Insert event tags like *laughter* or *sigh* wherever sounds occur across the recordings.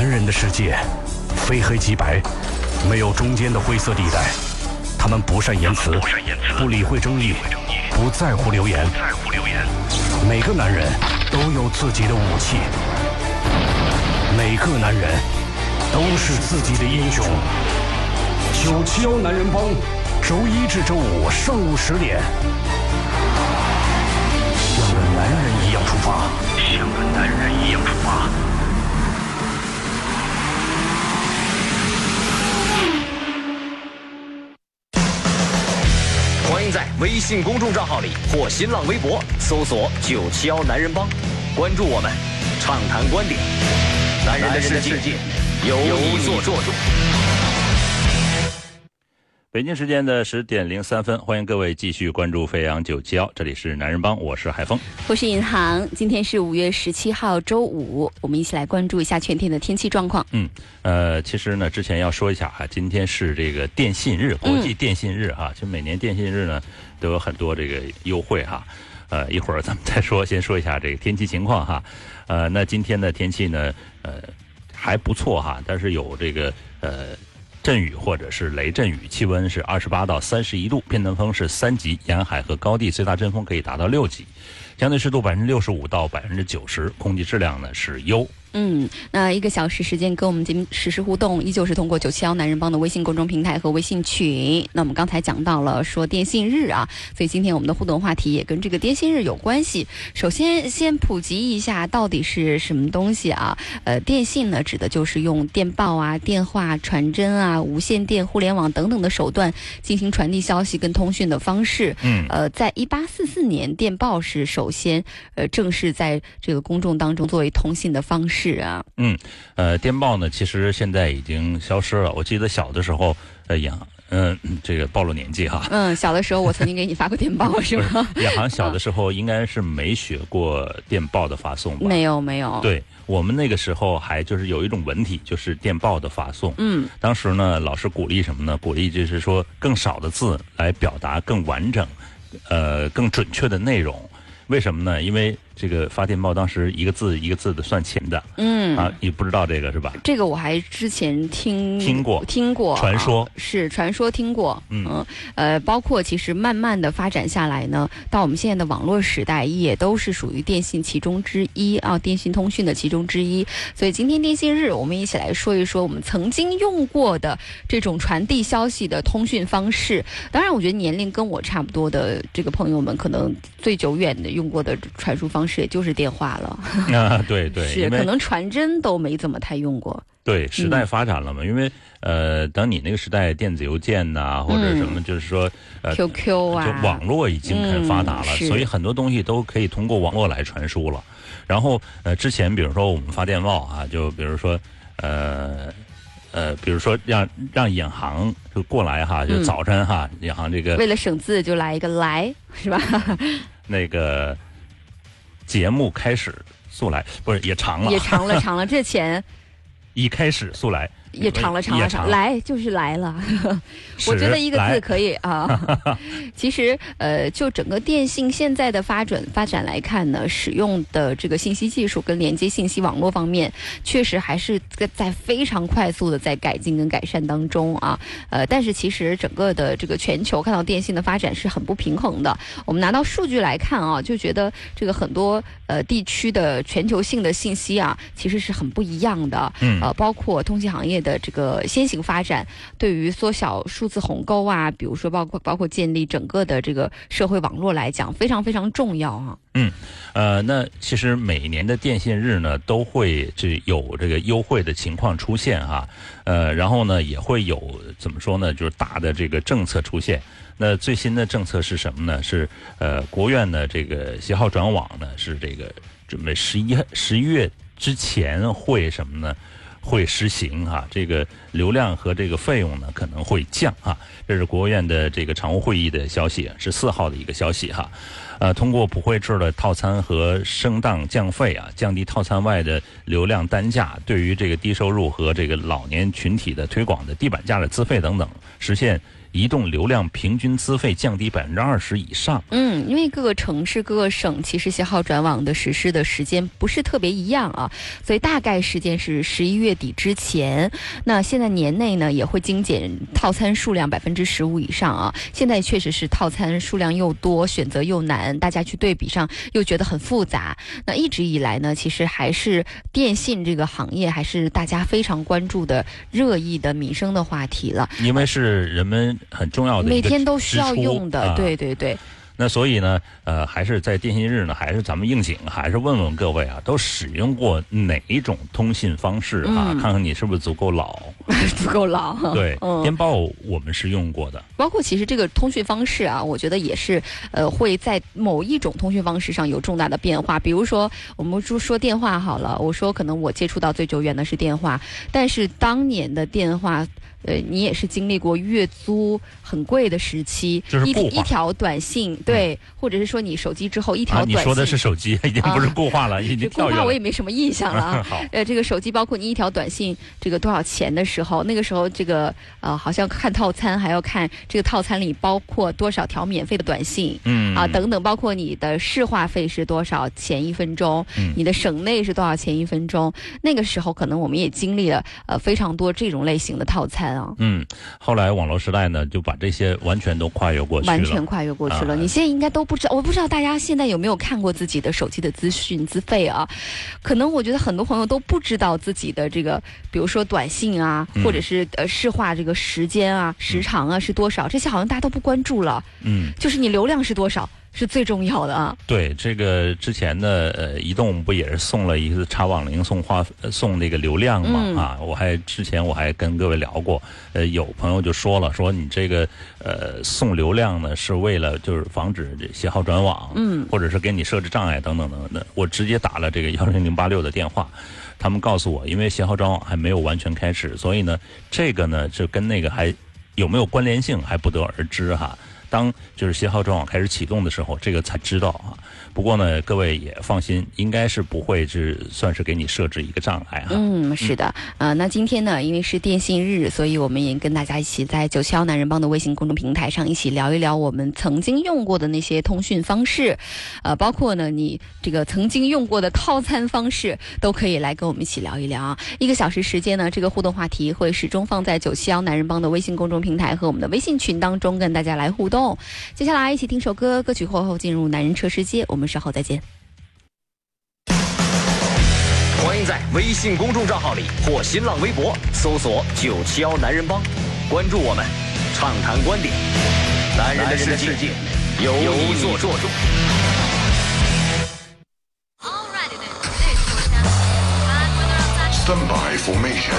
男人的世界，非黑即白，没有中间的灰色地带。他们不善言辞，不理会争议，不在乎流言。每个男人都有自己的武器，每个男人都是自己的英雄。九七幺男人帮，周一至周五上午十点，像个男人一样出发，像个男人一样出发。微信公众账号里或新浪微博搜索“九七幺男人帮”，关注我们，畅谈观点。男人的世界由你做主。北京时间的十点零三分，欢迎各位继续关注飞扬九七幺，这里是男人帮，我是海峰，我是银行。今天是五月十七号，周五，我们一起来关注一下全天的天气状况。嗯，呃，其实呢，之前要说一下哈，今天是这个电信日，国际电信日哈，其实每年电信日呢都有很多这个优惠哈。呃，一会儿咱们再说，先说一下这个天气情况哈。呃，那今天的天气呢，呃，还不错哈，但是有这个呃。阵雨或者是雷阵雨，气温是二十八到三十一度，偏南风是三级，沿海和高地最大阵风可以达到六级，相对湿度百分之六十五到百分之九十，空气质量呢是优。嗯，那一个小时时间跟我们节目实时互动，依旧是通过九七幺男人帮的微信公众平台和微信群。那我们刚才讲到了说电信日啊，所以今天我们的互动话题也跟这个电信日有关系。首先，先普及一下到底是什么东西啊？呃，电信呢，指的就是用电报啊、电话、传真啊、无线电、互联网等等的手段进行传递消息跟通讯的方式。嗯，呃，在一八四四年，电报是首先呃正式在这个公众当中作为通信的方式。是啊，嗯，呃，电报呢，其实现在已经消失了。我记得小的时候，呃，杨，嗯，这个暴露年纪哈。嗯，小的时候我曾经给你发过电报，*laughs* 是吗？亚航小的时候应该是没学过电报的发送吧？没有，没有。对我们那个时候还就是有一种文体，就是电报的发送。嗯，当时呢，老师鼓励什么呢？鼓励就是说更少的字来表达更完整，呃，更准确的内容。为什么呢？因为这个发电报当时一个字一个字的算钱的，嗯啊，你不知道这个是吧？这个我还之前听听过听过传说，是传说听过，嗯呃，包括其实慢慢的发展下来呢，到我们现在的网络时代，也都是属于电信其中之一啊，电信通讯的其中之一。所以今天电信日，我们一起来说一说我们曾经用过的这种传递消息的通讯方式。当然，我觉得年龄跟我差不多的这个朋友们，可能最久远的用过的传输方式，也就是电话了。啊，*laughs* 对对，是可能传真都没怎么太用过。对，时代发展了嘛，因为呃，等你那个时代，电子邮件呐，或者什么，就是说呃，QQ 啊，就网络已经很发达了，所以很多东西都可以通过网络来传输了。然后呃，之前比如说我们发电报啊，就比如说呃呃，比如说让让引航就过来哈，就早晨哈，引航这个为了省字就来一个来是吧？*laughs* 那个节目开始速来，不是也长了，也长了长了，这钱 *laughs* 一开始速来。也长了，长了，长来 *laughs* 就是来了。*laughs* 我觉得一个字可以啊。*laughs* 其实，呃，就整个电信现在的发展发展来看呢，使用的这个信息技术跟连接信息网络方面，确实还是在非常快速的在改进跟改善当中啊。呃，但是其实整个的这个全球看到电信的发展是很不平衡的。我们拿到数据来看啊，就觉得这个很多呃地区的全球性的信息啊，其实是很不一样的。嗯。呃，包括通信行业。的这个先行发展，对于缩小数字鸿沟啊，比如说包括包括建立整个的这个社会网络来讲，非常非常重要啊。嗯，呃，那其实每年的电信日呢，都会这有这个优惠的情况出现哈，呃，然后呢也会有怎么说呢，就是大的这个政策出现。那最新的政策是什么呢？是呃，国务院的这个携号转网呢，是这个准备十一十一月之前会什么呢？会实行啊，这个流量和这个费用呢可能会降啊，这是国务院的这个常务会议的消息，是四号的一个消息哈。呃，通过普惠制的套餐和升档降费啊，降低套餐外的流量单价，对于这个低收入和这个老年群体的推广的地板价的资费等等，实现移动流量平均资费降低百分之二十以上。嗯，因为各个城市、各个省其实携号转网的实施的时间不是特别一样啊，所以大概时间是十一月底之前。那现在年内呢也会精简套餐数量百分之十五以上啊。现在确实是套餐数量又多，选择又难，大家去对比上又觉得很复杂。那一直以来呢，其实还是电信这个行业还是大家非常关注的热议的民生的话题了。因为是人们很重要的每天都需要用的，对对对。那所以呢，呃，还是在电信日呢，还是咱们应景，还是问问各位啊，都使用过哪一种通信方式啊？看看你是不是足够老，*laughs* 足够老。对，*laughs* 嗯电报我们是用过的。包括其实这个通讯方式啊，我觉得也是呃会在某一种通讯方式上有重大的变化。比如说，我们说说电话好了，我说可能我接触到最久远的是电话，但是当年的电话。呃，你也是经历过月租很贵的时期，一一条短信，对，或者是说你手机之后一条短信，你说的是手机，已经不是固话了，已经固话我也没什么印象了。*laughs* 好，呃，这个手机包括你一条短信这个多少钱的时候，那个时候这个呃好像看套餐还要看这个套餐里包括多少条免费的短信，嗯。啊等等，包括你的市话费是多少钱一分钟，你的省内是多少钱一分钟，那个时候可能我们也经历了呃非常多这种类型的套餐。嗯，后来网络时代呢，就把这些完全都跨越过去了。完全跨越过去了。你现在应该都不知道，我不知道大家现在有没有看过自己的手机的资讯资费啊？可能我觉得很多朋友都不知道自己的这个，比如说短信啊，或者是呃市话这个时间啊、时长啊是多少，这些好像大家都不关注了。嗯，就是你流量是多少。是最重要的啊！对，这个之前呢，呃，移动不也是送了一次插网龄送话送那个流量嘛？啊，我还之前我还跟各位聊过，呃，有朋友就说了，说你这个呃送流量呢是为了就是防止这携号转网，嗯，或者是给你设置障碍等等等等。我直接打了这个幺零零八六的电话，他们告诉我，因为携号转网还没有完全开始，所以呢，这个呢就跟那个还有没有关联性还不得而知哈。当就是携号转网开始启动的时候，这个才知道啊。不过呢，各位也放心，应该是不会是算是给你设置一个障碍哈。嗯，是的，呃，那今天呢，因为是电信日，所以我们也跟大家一起在九七幺男人帮的微信公众平台上一起聊一聊我们曾经用过的那些通讯方式，呃，包括呢你这个曾经用过的套餐方式，都可以来跟我们一起聊一聊啊。一个小时时间呢，这个互动话题会始终放在九七幺男人帮的微信公众平台和我们的微信群当中，跟大家来互动。接下来一起听首歌，歌曲过后进入男人车世界，我们稍后再见。欢迎在微信公众账号里或新浪微博搜索“九七幺男人帮”，关注我们，畅谈观点。男人的世界由你做主。Standby formation，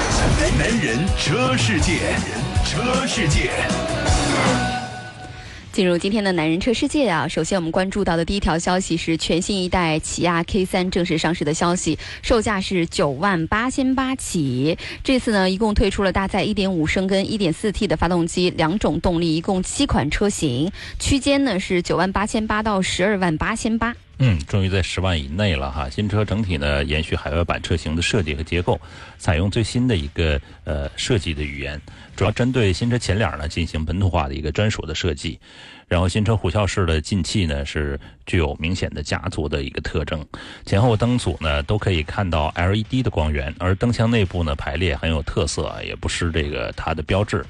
男人车世界，车世界。进入今天的男人车世界啊，首先我们关注到的第一条消息是全新一代起亚 K 三正式上市的消息，售价是九万八千八起。这次呢，一共推出了搭载一点五升跟一点四 T 的发动机两种动力，一共七款车型，区间呢是九万八千八到十二万八千八。嗯，终于在十万以内了哈。新车整体呢延续海外版车型的设计和结构，采用最新的一个呃设计的语言，主要针对新车前脸呢进行本土化的一个专属的设计。然后新车虎啸式的进气呢是具有明显的家族的一个特征，前后灯组呢都可以看到 LED 的光源，而灯箱内部呢排列很有特色，也不失这个它的标志。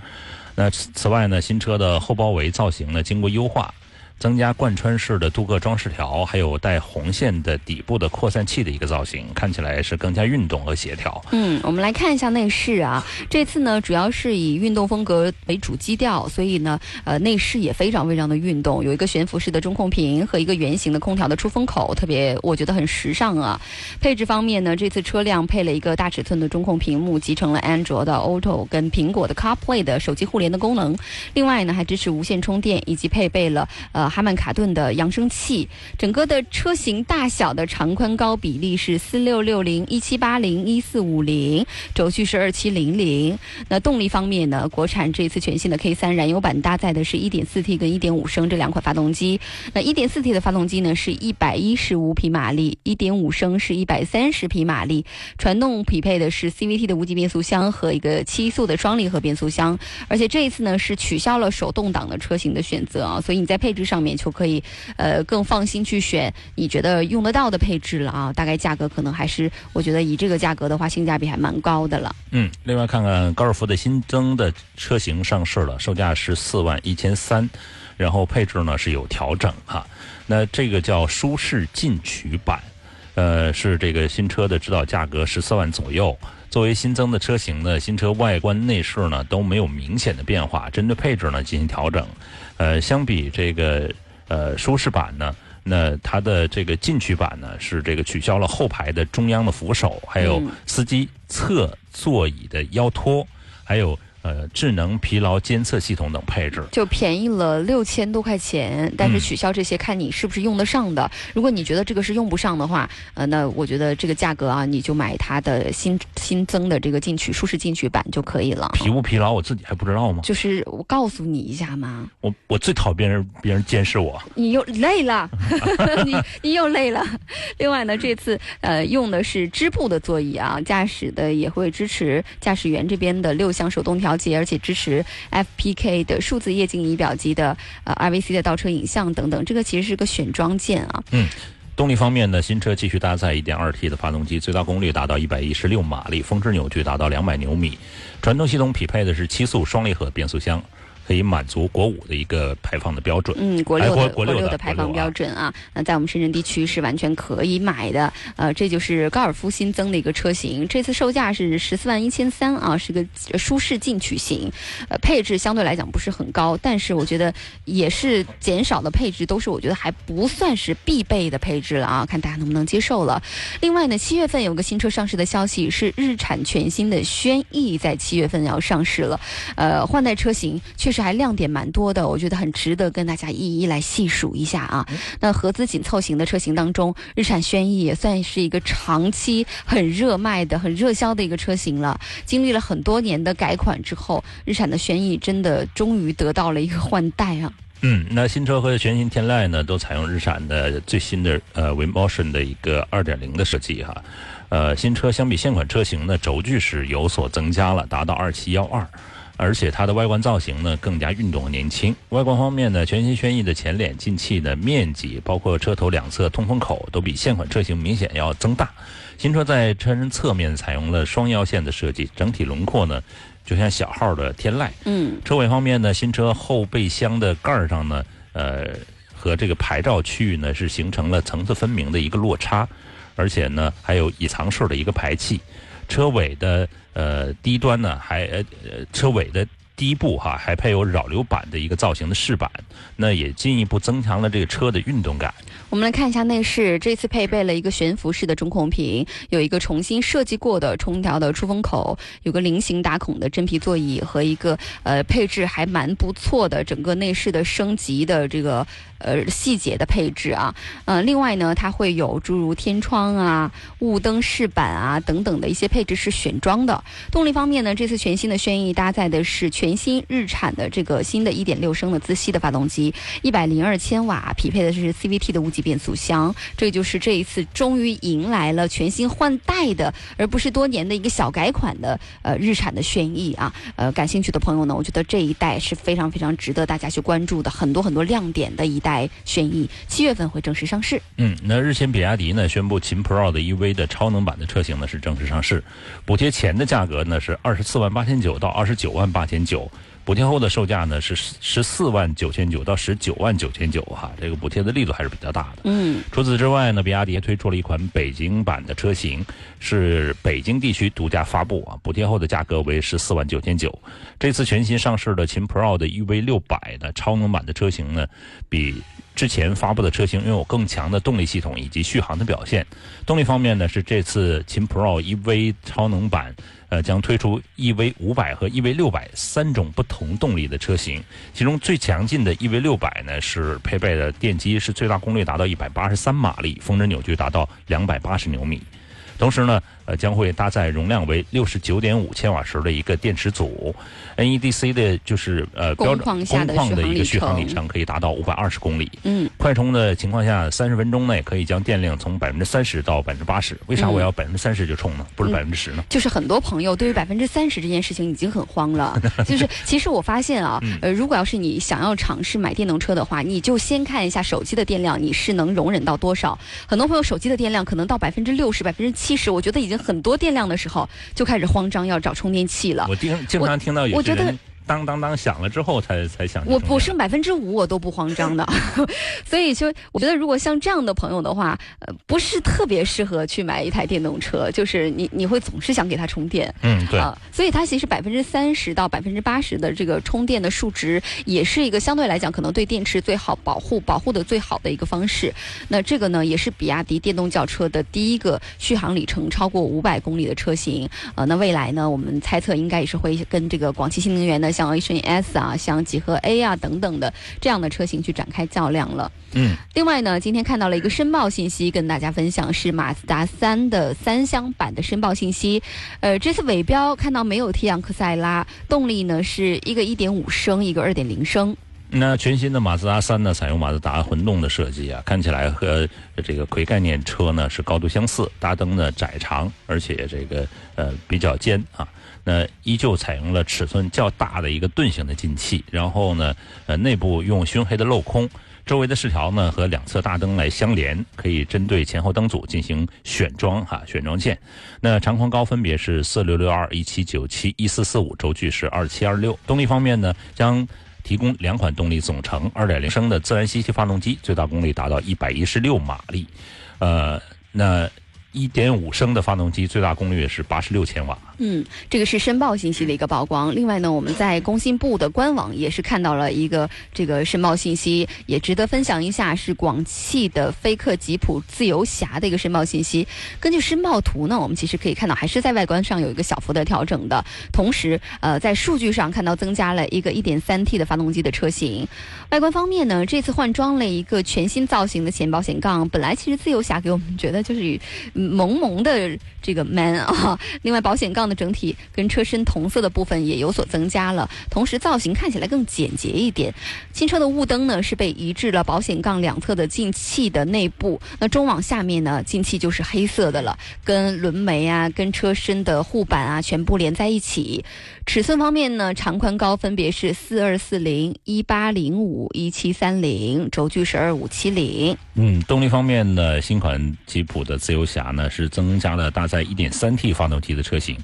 那此外呢，新车的后包围造型呢经过优化。增加贯穿式的镀铬装饰条，还有带红线的底部的扩散器的一个造型，看起来是更加运动和协调。嗯，我们来看一下内饰啊，这次呢主要是以运动风格为主基调，所以呢，呃，内饰也非常非常的运动，有一个悬浮式的中控屏和一个圆形的空调的出风口，特别我觉得很时尚啊。配置方面呢，这次车辆配了一个大尺寸的中控屏幕，集成了安卓的 Auto 跟苹果的 CarPlay 的手机互联的功能，另外呢还支持无线充电，以及配备了呃。哈曼卡顿的扬声器，整个的车型大小的长宽高比例是四六六零、一七八零、一四五零，轴距是二七零零。那动力方面呢，国产这次全新的 K 三燃油版搭载的是一点四 T 跟一点五升这两款发动机。那一点四 T 的发动机呢是一百一十五匹马力，一点五升是一百三十匹马力，传动匹配的是 CVT 的无级变速箱和一个七速的双离合变速箱。而且这一次呢是取消了手动挡的车型的选择啊，所以你在配置上面就可以呃更放心去选你觉得用得到的配置了啊。大概价格可能还是我觉得以这个价格的话，性价比还蛮高的了。嗯，另外看看高尔夫的新增的车型上市了，售价是四万一千三，然后配置呢是有调整哈。那这个叫舒适进取版，呃，是这个新车的指导价格十四万左右。作为新增的车型呢，新车外观内饰呢都没有明显的变化，针对配置呢进行调整。呃，相比这个呃舒适版呢，那它的这个进取版呢是这个取消了后排的中央的扶手，还有司机侧座椅的腰托，还有。呃，智能疲劳监测系统等配置就便宜了六千多块钱，但是取消这些看你是不是用得上的。如果你觉得这个是用不上的话，呃，那我觉得这个价格啊，你就买它的新新增的这个进取舒适进取版就可以了。疲不疲劳，我自己还不知道吗？就是我告诉你一下嘛。我我最讨厌别人别人监视我。你又累了，*laughs* 你你又累了。另外呢，这次呃用的是织布的座椅啊，驾驶的也会支持驾驶员这边的六项手动调。调节，而且支持 FPK 的数字液晶仪表机的呃 RVC 的倒车影像等等，这个其实是个选装件啊。嗯，动力方面呢，新车继续搭载 1.2T 的发动机，最大功率达到116马力，峰值扭矩达到200牛米，传动系统匹配的是七速双离合变速箱。可以满足国五的一个排放的标准，嗯，国六的国六的排放标准啊。那在我们深圳地区是完全可以买的。呃，这就是高尔夫新增的一个车型，这次售价是十四万一千三啊，是个舒适进取型。呃，配置相对来讲不是很高，但是我觉得也是减少的配置，都是我觉得还不算是必备的配置了啊，看大家能不能接受了。另外呢，七月份有个新车上市的消息是日产全新的轩逸在七月份要上市了。呃，换代车型确实。还亮点蛮多的，我觉得很值得跟大家一一来细数一下啊。那合资紧凑型的车型当中，日产轩逸也算是一个长期很热卖的、很热销的一个车型了。经历了很多年的改款之后，日产的轩逸真的终于得到了一个换代啊。嗯，那新车和全新天籁呢，都采用日产的最新的呃 w i m o t i o n 的一个2.0的设计哈。呃，新车相比现款车型呢，轴距是有所增加了，达到2712。而且它的外观造型呢更加运动和年轻。外观方面呢，全新轩逸的前脸进气的面积，包括车头两侧通风口，都比现款车型明显要增大。新车在车身侧面采用了双腰线的设计，整体轮廓呢就像小号的天籁。嗯。车尾方面呢，新车后备箱的盖上呢，呃，和这个牌照区域呢是形成了层次分明的一个落差，而且呢还有隐藏式的一个排气。车尾的。呃，低端呢还呃车尾的低部哈还配有扰流板的一个造型的饰板，那也进一步增强了这个车的运动感。我们来看一下内饰，这次配备了一个悬浮式的中控屏，有一个重新设计过的空调的出风口，有个菱形打孔的真皮座椅和一个呃配置还蛮不错的整个内饰的升级的这个呃细节的配置啊。呃，另外呢，它会有诸如天窗啊、雾灯饰板啊等等的一些配置是选装的。动力方面呢，这次全新的轩逸搭载的是全新日产的这个新的一点六升的自吸的发动机，一百零二千瓦，匹配的是 CVT 的无级。变速箱，这就是这一次终于迎来了全新换代的，而不是多年的一个小改款的呃日产的轩逸啊。呃，感兴趣的朋友呢，我觉得这一代是非常非常值得大家去关注的，很多很多亮点的一代来轩逸，七月份会正式上市。嗯，那日前比亚迪呢宣布秦 Pro 的 EV 的超能版的车型呢是正式上市，补贴前的价格呢是二十四万八千九到二十九万八千九。补贴后的售价呢是十四万九千九到十九万九千九哈，这个补贴的力度还是比较大的。嗯，除此之外呢，比亚迪推出了一款北京版的车型，是北京地区独家发布啊，补贴后的价格为十四万九千九。这次全新上市的秦 Pro 的 EV 六百的超能版的车型呢，比之前发布的车型拥有更强的动力系统以及续航的表现。动力方面呢，是这次秦 Pro EV 超能版。呃，将推出 EV 五百和 EV 六百三种不同动力的车型。其中最强劲的 EV 六百呢，是配备的电机是最大功率达到一百八十三马力，峰值扭矩达到两百八十牛米。同时呢，呃，将会搭载容量为六十九点五千瓦时的一个电池组，NEDC 的就是呃标准工况的一个续航里程可以达到五百二十公里。嗯，快充的情况下，三十分钟内可以将电量从百分之三十到百分之八十。为啥我要百分之三十就充呢？不是百分之十呢？就是很多朋友对于百分之三十这件事情已经很慌了。*laughs* 就是其实我发现啊，呃，如果要是你想要尝试买电动车的话，你就先看一下手机的电量，你是能容忍到多少？很多朋友手机的电量可能到百分之六十、百分之七。十我觉得已经很多电量的时候，就开始慌张要找充电器了。我经经常听到有些人。当当当响了之后才才想。我我剩百分之五我都不慌张的，*laughs* 所以就我觉得如果像这样的朋友的话，呃，不是特别适合去买一台电动车，就是你你会总是想给它充电。嗯，对。所以它其实百分之三十到百分之八十的这个充电的数值，也是一个相对来讲可能对电池最好保护保护的最好的一个方式。那这个呢，也是比亚迪电动轿车的第一个续航里程超过五百公里的车型。呃，那未来呢，我们猜测应该也是会跟这个广汽新能源的。像 H S 啊，像几何 A 啊等等的这样的车型去展开较量了。嗯，另外呢，今天看到了一个申报信息，跟大家分享是马自达三的三厢版的申报信息。呃，这次尾标看到没有提昂克赛拉，动力呢是一个1.5升，一个2.0升。那全新的马自达三呢，采用马自达混动的设计啊，看起来和这个魁概念车呢是高度相似，大灯呢窄长，而且这个呃比较尖啊。那依旧采用了尺寸较大的一个盾形的进气，然后呢，呃，内部用熏黑的镂空，周围的饰条呢和两侧大灯来相连，可以针对前后灯组进行选装哈，选装件。那长宽高分别是四六六二、一七九七、一四四五，轴距是二七二六。动力方面呢，将提供两款动力总成，二点零升的自然吸气发动机，最大功率达到一百一十六马力，呃，那。一点五升的发动机最大功率是八十六千瓦。嗯，这个是申报信息的一个曝光。另外呢，我们在工信部的官网也是看到了一个这个申报信息，也值得分享一下，是广汽的菲克吉普自由侠的一个申报信息。根据申报图呢，我们其实可以看到，还是在外观上有一个小幅的调整的。同时，呃，在数据上看到增加了一个一点三 T 的发动机的车型。外观方面呢，这次换装了一个全新造型的前保险杠。本来其实自由侠给我们觉得就是。萌萌的这个 man 啊，*laughs* 另外保险杠的整体跟车身同色的部分也有所增加了，同时造型看起来更简洁一点。新车的雾灯呢是被移至了保险杠两侧的进气的内部，那中网下面呢进气就是黑色的了，跟轮眉啊、跟车身的护板啊全部连在一起。尺寸方面呢，长宽高分别是四二四零、一八零五、一七三零，轴距是二五七零。嗯，动力方面呢，新款吉普的自由侠呢是增加了搭载 1.3T 发动机的车型，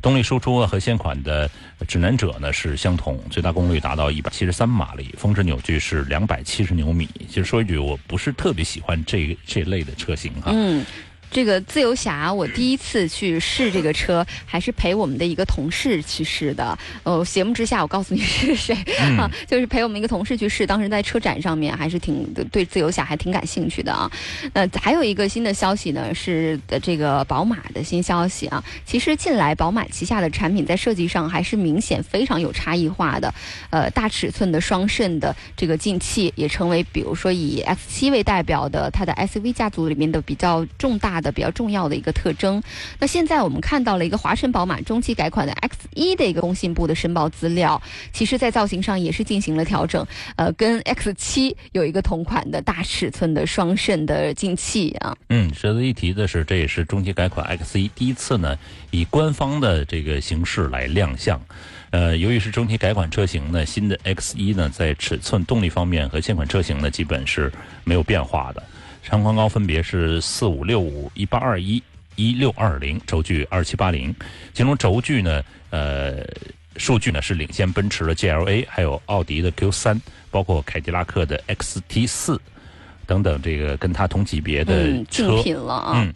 动力输出和现款的指南者呢是相同，最大功率达到173马力，峰值扭矩是270牛米。其实说一句，我不是特别喜欢这这类的车型哈。嗯。这个自由侠，我第一次去试这个车，还是陪我们的一个同事去试的。呃，节目之下，我告诉你是谁啊？*laughs* 就是陪我们一个同事去试，当时在车展上面，还是挺对自由侠还挺感兴趣的啊。那还有一个新的消息呢，是的这个宝马的新消息啊。其实近来宝马旗下的产品在设计上还是明显非常有差异化的。呃，大尺寸的双肾的这个进气，也成为比如说以 X 七为代表的它的 SUV 家族里面的比较重大。的比较重要的一个特征。那现在我们看到了一个华晨宝马中期改款的 X 一的一个工信部的申报资料，其实在造型上也是进行了调整，呃，跟 X 七有一个同款的大尺寸的双肾的进气啊。嗯，值得一提的是，这也是中期改款 X 一第一次呢以官方的这个形式来亮相。呃，由于是中期改款车型呢，新的 X 一呢在尺寸、动力方面和现款车型呢基本是没有变化的。长宽高分别是四五六五一八二一一六二零，轴距二七八零。其中轴距呢，呃，数据呢是领先奔驰的 GLA，还有奥迪的 Q 三，包括凯迪拉克的 XT 四等等，这个跟它同级别的车品了啊。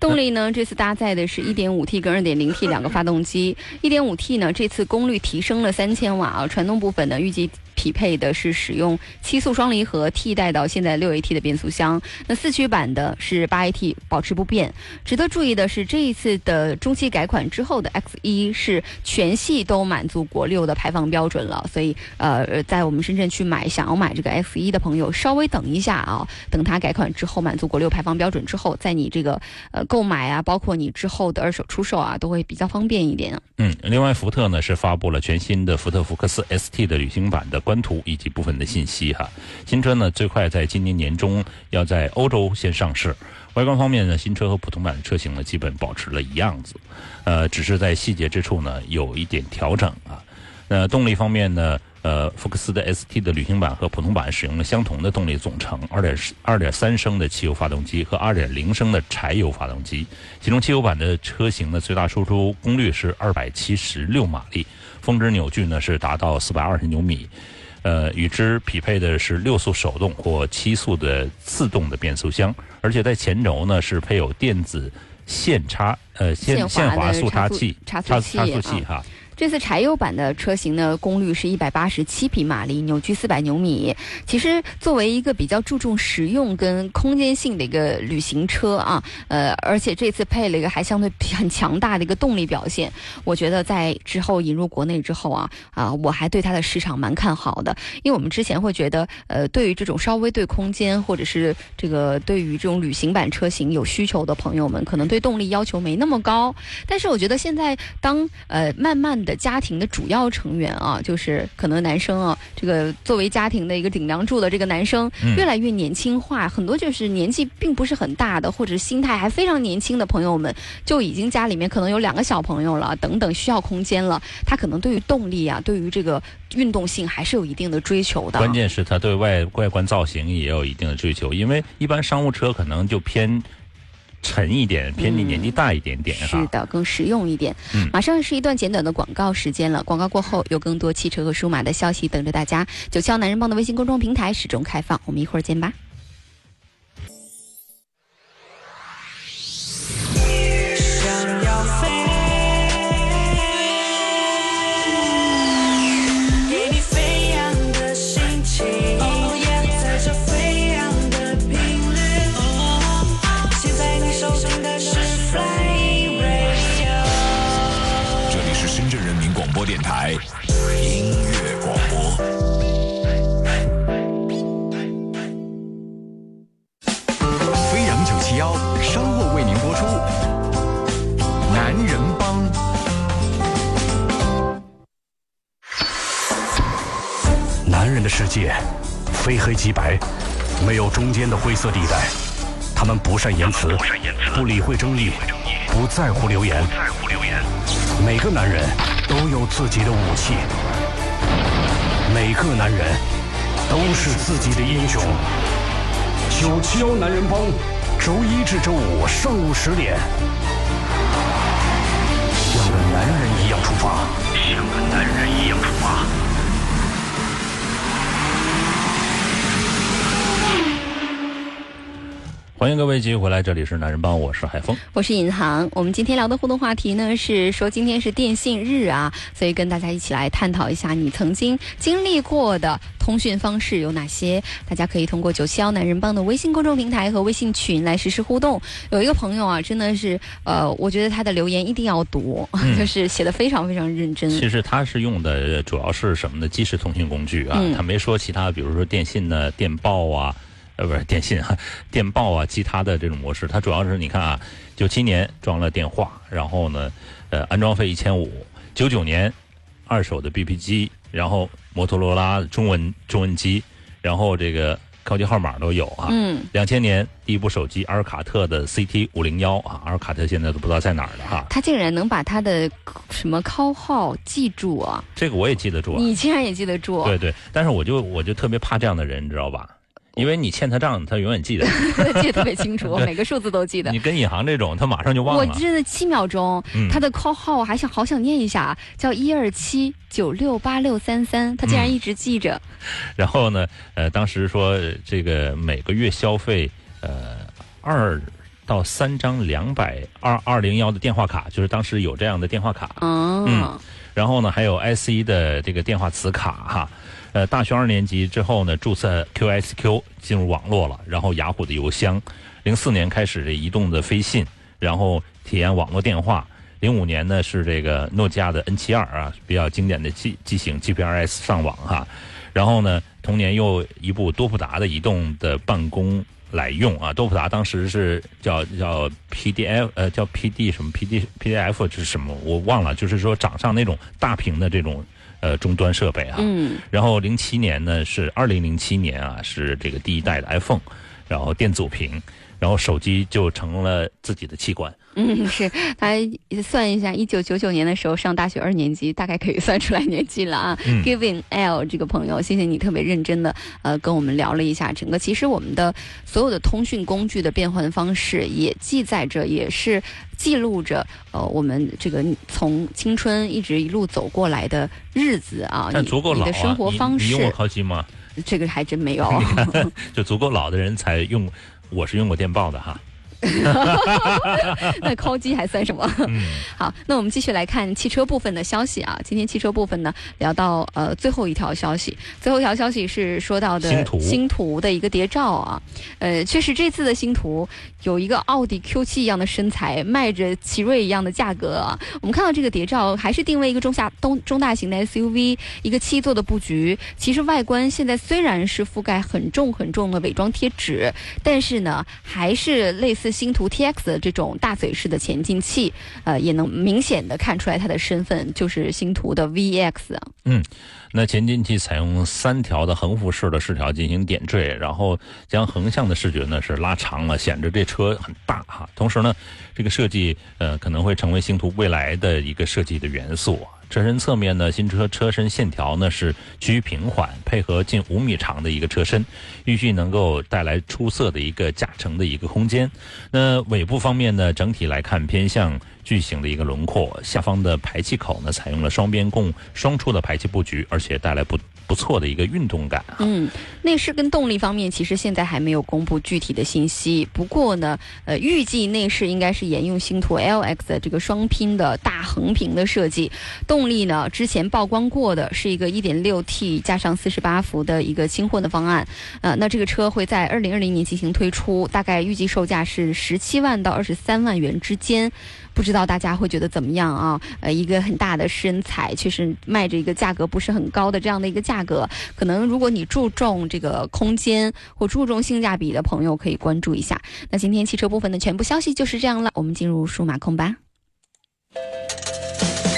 动力呢，这次搭载的是 1.5T 跟 2.0T 两个发动机。1.5T 呢，这次功率提升了三千瓦啊，传动部分呢预计。匹配的是使用七速双离合替代到现在六 AT 的变速箱。那四驱版的是八 AT 保持不变。值得注意的是，这一次的中期改款之后的 X 一是全系都满足国六的排放标准了。所以，呃，在我们深圳去买想要买这个 X 一的朋友，稍微等一下啊，等它改款之后满足国六排放标准之后，在你这个呃购买啊，包括你之后的二手出售啊，都会比较方便一点。嗯，另外，福特呢是发布了全新的福特福克斯 ST 的旅行版的官图以及部分的信息哈。新车呢最快在今年年中要在欧洲先上市。外观方面呢，新车和普通版的车型呢基本保持了一样子，呃，只是在细节之处呢有一点调整啊。那动力方面呢，呃，福克斯的 ST 的旅行版和普通版使用了相同的动力总成，二点二点三升的汽油发动机和二点零升的柴油发动机。其中汽油版的车型呢，最大输出功率是二百七十六马力，峰值扭矩呢是达到四百二十牛米。呃，与之匹配的是六速手动或七速的自动的变速箱，而且在前轴呢是配有电子线差呃线线滑速差器差差速器哈。这次柴油版的车型呢，功率是一百八十七匹马力，扭矩四百牛米。其实作为一个比较注重实用跟空间性的一个旅行车啊，呃，而且这次配了一个还相对很强大的一个动力表现，我觉得在之后引入国内之后啊，啊，我还对它的市场蛮看好的。因为我们之前会觉得，呃，对于这种稍微对空间或者是这个对于这种旅行版车型有需求的朋友们，可能对动力要求没那么高。但是我觉得现在当呃慢慢的。家庭的主要成员啊，就是可能男生啊，这个作为家庭的一个顶梁柱的这个男生，越来越年轻化，很多就是年纪并不是很大的，或者心态还非常年轻的朋友们，就已经家里面可能有两个小朋友了，等等需要空间了，他可能对于动力啊，对于这个运动性还是有一定的追求的。关键是他对外外观造型也有一定的追求，因为一般商务车可能就偏。沉一点，偏你年纪大一点点哈。是的，更实用一点。嗯，马上是一段简短的广告时间了。广告过后，有更多汽车和数码的消息等着大家。九七幺男人帮的微信公众平台始终开放，我们一会儿见吧。间的灰色地带。他们不善言辞，不理会争议，不在乎流言。每个男人都有自己的武器，每个男人都是自己的英雄。九七幺男人帮，周一至周五上午十点，像个男人一样出发，像个男人一样出发。欢迎各位继续回来，这里是男人帮，我是海峰，我是尹航。我们今天聊的互动话题呢是说今天是电信日啊，所以跟大家一起来探讨一下你曾经经历过的通讯方式有哪些。大家可以通过九七幺男人帮的微信公众平台和微信群来实时互动。有一个朋友啊，真的是呃，我觉得他的留言一定要读，*laughs* 就是写的非常非常认真。其实他是用的主要是什么呢？即时通讯工具啊，他没说其他，比如说电信呢、电报啊。呃，不是电信啊，电报啊，其他的这种模式，它主要是你看啊，九七年装了电话，然后呢，呃，安装费一千五，九九年二手的 BP 机，然后摩托罗拉中文中文机，然后这个高级号码都有啊。嗯。两千年第一部手机阿尔卡特的 CT 五零幺啊，阿尔卡特现在都不知道在哪儿了哈。他竟然能把他的什么 call 号记住啊？这个我也记得住。啊你竟然也记得住？对对，但是我就我就特别怕这样的人，你知道吧？因为你欠他账，他永远记得，*laughs* 记得特别清楚，每个数字都记得。你跟银行这种，他马上就忘了。我真的七秒钟，他的 call 号我还想好想念一下，叫一二七九六八六三三，他竟然一直记着。*laughs* 然后呢，呃，当时说这个每个月消费呃二到三张两百二二零幺的电话卡，就是当时有这样的电话卡。嗯。然后呢，还有 IC 的这个电话磁卡哈。呃，大学二年级之后呢，注册 QSQ 进入网络了，然后雅虎的邮箱。零四年开始这移动的飞信，然后体验网络电话。零五年呢是这个诺基亚的 N 七二啊，比较经典的机机型 GPRS 上网哈。然后呢，同年又一部多普达的移动的办公来用啊。多普达当时是叫叫 PDF 呃叫 PD 什么 PD PDF 是什么我忘了，就是说掌上那种大屏的这种呃终端设备啊。嗯。然后零七年呢是二零零七年啊是这个第一代的 iPhone，然后电阻屏。然后手机就成了自己的器官。嗯，是他算一下，一九九九年的时候上大学二年级，大概可以算出来年纪了啊。Giving L 这个朋友，谢谢你特别认真的呃跟我们聊了一下整个。其实我们的所有的通讯工具的变换方式，也记载着，也是记录着呃我们这个从青春一直一路走过来的日子啊。但足够老啊！你你用过吗？这个还真没有。*laughs* 就足够老的人才用。我是用过电报的哈。*laughs* 那敲机还算什么？好，那我们继续来看汽车部分的消息啊。今天汽车部分呢，聊到呃最后一条消息，最后一条消息是说到的星途星途的一个谍照啊。呃，确实这次的星途有一个奥迪 Q7 一样的身材，卖着奇瑞一样的价格啊。我们看到这个谍照还是定位一个中下中中大型的 SUV，一个七座的布局。其实外观现在虽然是覆盖很重很重的伪装贴纸，但是呢，还是类似。星图 TX 的这种大嘴式的前进器，呃，也能明显的看出来它的身份就是星图的 VX。嗯，那前进器采用三条的横幅式的饰条进行点缀，然后将横向的视觉呢是拉长了，显得这车很大哈。同时呢，这个设计呃可能会成为星途未来的一个设计的元素。车身侧面呢，新车车身线条呢是趋于平缓，配合近五米长的一个车身，预计能够带来出色的一个驾乘的一个空间。那尾部方面呢，整体来看偏向巨型的一个轮廓，下方的排气口呢采用了双边共双出的排气布局，而且带来不。不错的一个运动感。嗯，内饰跟动力方面，其实现在还没有公布具体的信息。不过呢，呃，预计内饰应该是沿用星途 LX 的这个双拼的大横屏的设计。动力呢，之前曝光过的是一个 1.6T 加上48伏的一个轻混的方案。呃，那这个车会在2020年进行推出，大概预计售价是17万到23万元之间。不知道大家会觉得怎么样啊？呃，一个很大的身材，确实卖着一个价格不是很高的这样的一个价格，可能如果你注重这个空间或注重性价比的朋友，可以关注一下。那今天汽车部分的全部消息就是这样了，我们进入数码控吧。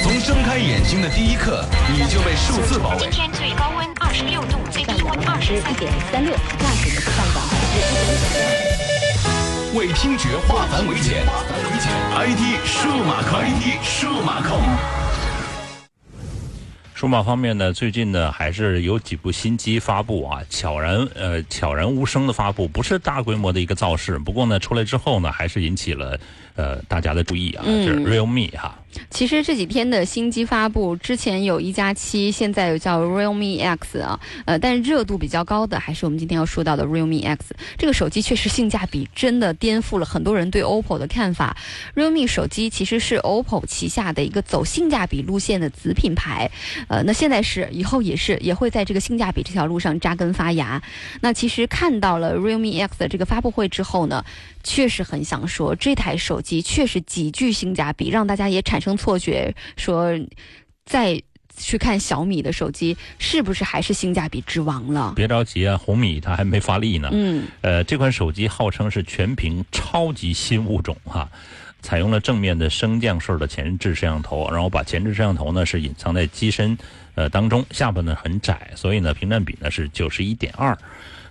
从睁开眼睛的第一刻，你就被数字包围。今天最高温二十六度，最低温二十一点三六，价值上涨百分之一点九。为听觉化繁为简，ID 数码控，ID 数码控。数码方面呢，最近呢还是有几部新机发布啊，悄然呃悄然无声的发布，不是大规模的一个造势。不过呢，出来之后呢，还是引起了呃大家的注意啊，是 Realme 哈。其实这几天的新机发布，之前有一加七，现在有叫 Realme X 啊，呃，但是热度比较高的还是我们今天要说到的 Realme X。这个手机确实性价比真的颠覆了很多人对 OPPO 的看法。Realme 手机其实是 OPPO 旗下的一个走性价比路线的子品牌，呃，那现在是，以后也是，也会在这个性价比这条路上扎根发芽。那其实看到了 Realme X 的这个发布会之后呢，确实很想说，这台手机确实极具性价比，让大家也产。生错觉，说再去看小米的手机是不是还是性价比之王了？别着急啊，红米它还没发力呢。嗯，呃，这款手机号称是全屏超级新物种哈，采用了正面的升降式的前置摄像头，然后把前置摄像头呢是隐藏在机身呃当中，下巴呢很窄，所以呢屏占比呢是九十一点二。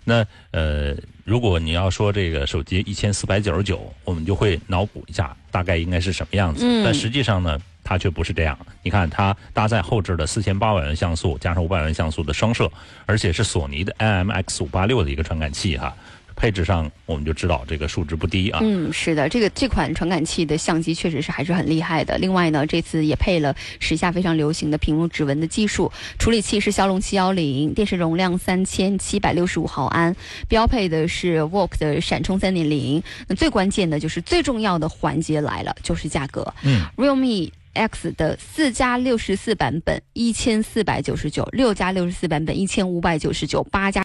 那呃，如果你要说这个手机一千四百九十九，我们就会脑补一下大概应该是什么样子。但实际上呢，它却不是这样。你看，它搭载后置的四千八百万像素加上五百万像素的双摄，而且是索尼的 IMX 五八六的一个传感器哈。配置上，我们就知道这个数值不低啊。嗯，是的，这个这款传感器的相机确实是还是很厉害的。另外呢，这次也配了时下非常流行的屏幕指纹的技术，处理器是骁龙七幺零，电池容量三千七百六十五毫安，标配的是 Walk 的闪充三点零。那最关键的就是最重要的环节来了，就是价格。嗯，Realme。X 的四加六十四版本一千四百九十九，六加六十四版本一千五百九十九，八加。